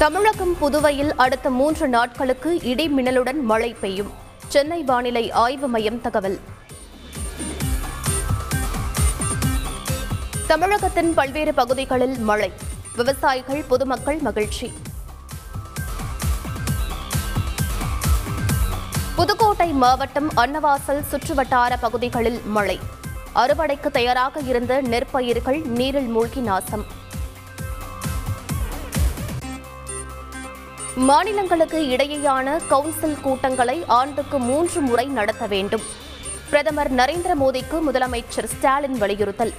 தமிழகம் புதுவையில் அடுத்த மூன்று நாட்களுக்கு இடி மின்னலுடன் மழை பெய்யும். சென்னை வானிலை ஆய்வு மையம் தகவல். தமிழகத்தின் பல்வேறு பகுதிகளில் மழை. விவசாயிகள் பொதுமக்கள் மகிழ்ச்சி. புதுக்கோட்டை மாவட்டம் அன்னவாசல் சுற்றுவட்டார பகுதிகளில் மழை. அறுவடைக்கு தயாராக இருந்த நெற்பயிர்கள் நீரில் மூழ்கி நாசம். மாநிலங்களுக்கு இடையேயான கவுன்சில் கூட்டங்களை ஆண்டுக்கு மூன்று முறை நடத்த வேண்டும். பிரதமர் நரேந்திர மோடிக்கு முதலமைச்சர் ஸ்டாலின் வலியுறுத்தல்.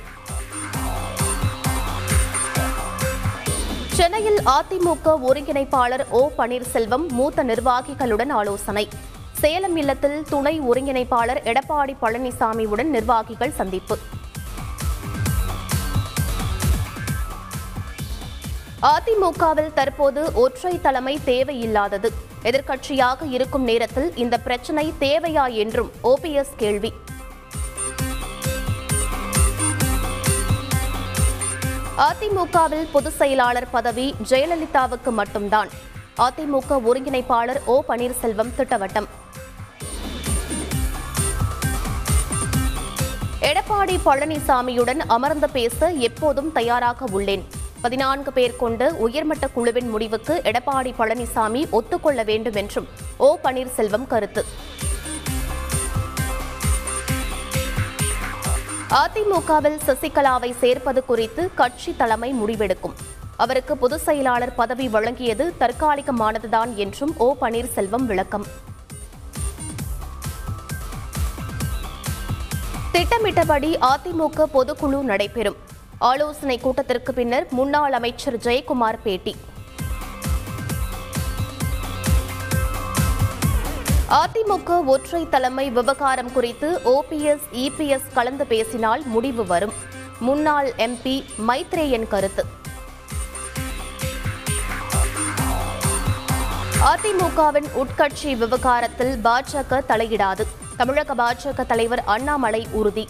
சென்னையில் அதிமுக ஒருங்கிணைப்பாளர் ஓ பன்னீர்செல்வம் மூத்த நிர்வாகிகளுடன் ஆலோசனை. சேலம் இல்லத்தில் துணை ஒருங்கிணைப்பாளர் எடப்பாடி பழனிசாமியுடன் நிர்வாகிகள் சந்திப்பு. அதிமுகவில் தற்போது ஒற்றை தலைமை தேவையில்லாதது. எதிர்க்கட்சியாக இருக்கும் நேரத்தில் இந்த பிரச்சனை தேவையா என்றும் ஓபிஎஸ் கேள்வி. அதிமுகவில் பொதுச் செயலாளர் பதவி ஜெயலலிதாவுக்கு மட்டும்தான். அதிமுக ஒருங்கிணைப்பாளர் ஓ பன்னீர்செல்வம் திட்டவட்டம். எடப்பாடி பழனிசாமியுடன் அமர்ந்து பேச எப்போதும் தயாராக உள்ளேன். பதினான்கு பேர் கொண்ட உயர்மட்ட குழுவின் முடிவுக்கு எடப்பாடி பழனிசாமி ஒத்துக்கொள்ள வேண்டும் என்றும் ஓ பன்னீர்செல்வம் கருத்து. அதிமுகவில் சசிகலாவை சேர்ப்பது குறித்து கட்சி தலைமை முடிவெடுக்கும். அவருக்கு பொதுச் செயலாளர் பதவி வழங்கியது தற்காலிகமானதுதான் என்றும் ஓ பன்னீர்செல்வம் விளக்கம். திட்டமிட்டபடி அதிமுக பொதுக்குழு நடைபெறும். ஆலோசனை கூட்டத்திற்கு பின்னர் முன்னாள் அமைச்சர் ஜெயக்குமார் பேட்டி. அதிமுக ஒற்றை தலைமை விவகாரம் குறித்து ஓபிஎஸ் இபிஎஸ் கலந்து பேசினால் முடிவு வரும். முன்னாள் எம்பி மைத்ரேயன் கருத்து. அதிமுகவின் உட்கட்சி விவகாரத்தில் பாஜக தலையிடாது. தமிழக பாஜக தலைவர் அண்ணாமலை உறுதி.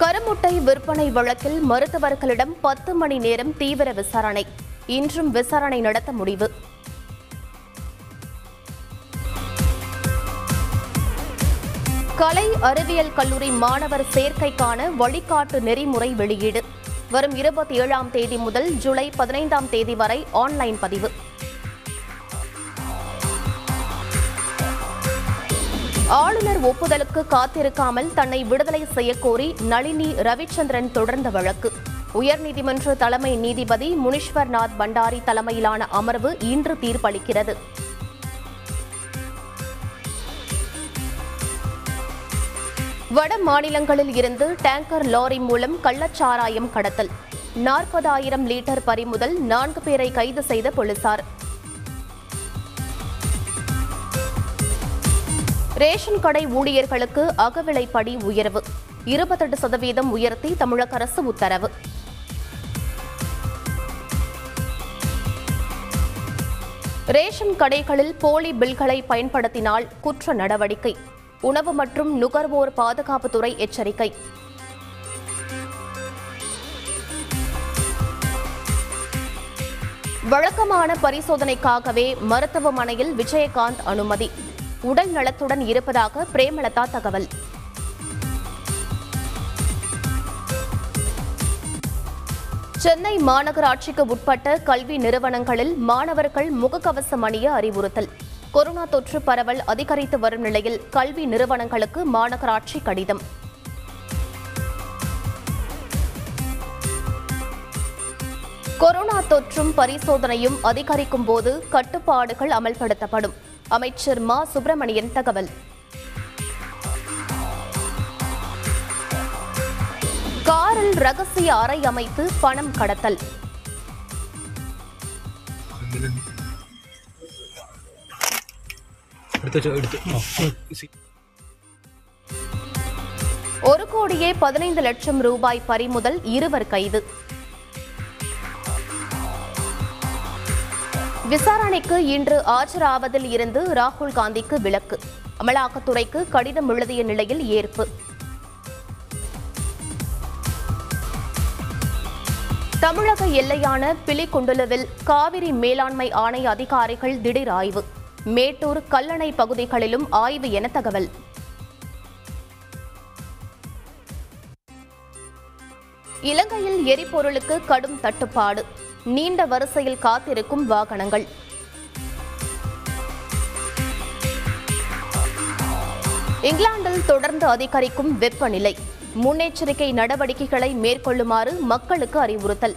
கருமுட்டை விற்பனை வழக்கில் மருத்துவர்களிடம் பத்து மணி நேரம் தீவிர விசாரணை. இன்றும் விசாரணை நடத்த முடிவு. கலை அறிவியல் கல்லூரி மாணவர் சேர்க்கைக்கான வழிகாட்டு நெறிமுறை வெளியீடு. வரும் இருபத்தி ஏழாம் தேதி முதல் ஜூலை பதினைந்தாம் தேதி வரை ஆன்லைன் பதிவு. ஆளுநர் ஒப்புதலுக்கு காத்திருக்காமல் தன்னை விடுதலை செய்யக்கோரி நளினி ரவிச்சந்திரன் தொடர்ந்த வழக்கு. உயர்நீதிமன்ற தலைமை நீதிபதி முனீஸ்வர்நாத் பண்டாரி தலைமையிலான அமர்வு இன்று தீர்ப்பளிக்கிறது. வட மாநிலங்களில் இருந்து டேங்கர் லாரி மூலம் கள்ளச்சாராயம் கடத்தல். நாற்பதாயிரம் லிட்டர் பறிமுதல் நான்கு பேரை கைது செய்த போலீசார். ரேஷன் கடை ஊழியர்களுக்கு அகவிலைப்படி உயர்வு. இருபத்தெட்டு சதவீதம் உயர்த்தி தமிழக அரசு உத்தரவு. ரேஷன் கடைகளில் போலி பில்களை பயன்படுத்தினால் குற்ற நடவடிக்கை. உணவு மற்றும் நுகர்வோர் பாதுகாப்புத்துறை எச்சரிக்கை. வழக்கமான பரிசோதனைக்காகவே மருத்துவமனையில் விஜயகாந்த் அனுமதி. உடல் நலத்துடன் இருப்பதாக பிரேமலதா தகவல். சென்னை மாநகராட்சிக்கு உட்பட்ட கல்வி நிறுவனங்களில் மாணவர்கள் முகக்கவசம் அணிய அறிவுறுத்தல். கொரோனா தொற்று பரவல் அதிகரித்து வரும் நிலையில் கல்வி நிறுவனங்களுக்கு மாநகராட்சி கடிதம். கொரோனா தொற்றும் பரிசோதனையும் அதிகரிக்கும் போது கட்டுப்பாடுகள் அமல்படுத்தப்படும். அமைச்சர் மா. சுப்பிரமணியன் தகவல். காரில் ரகசிய அறை அமைத்து பணம் கடத்தல். ஒரு கோடியே பதினைந்து லட்சம் ரூபாய் பறிமுதல் இருவர் கைது. விசாரணைக்கு இன்று ஆஜராவதில் இருந்து ராகுல் காந்திக்கு விலக்கு. அமலாக்கத்துறைக்கு கடிதம் எழுதிய நிலையில் ஏற்பு. தமிழக எல்லையான பிலிகுண்டுலுவில் காவிரி மேலாண்மை ஆணைய அதிகாரிகள் திடீர் ஆய்வு. மேட்டூர் கல்லணை பகுதிகளிலும் ஆய்வு என தகவல். இலங்கையில் எரிபொருளுக்கு கடும் தட்டுப்பாடு. நீண்ட வரிசையில் காத்திருக்கும் வாகனங்கள். இங்கிலாந்தில் தொடர்ந்து அதிகரிக்கும் வெப்பநிலை. முன்னெச்சரிக்கை நடவடிக்கைகளை மேற்கொள்ளுமாறு மக்களுக்கு அறிவுறுத்தல்.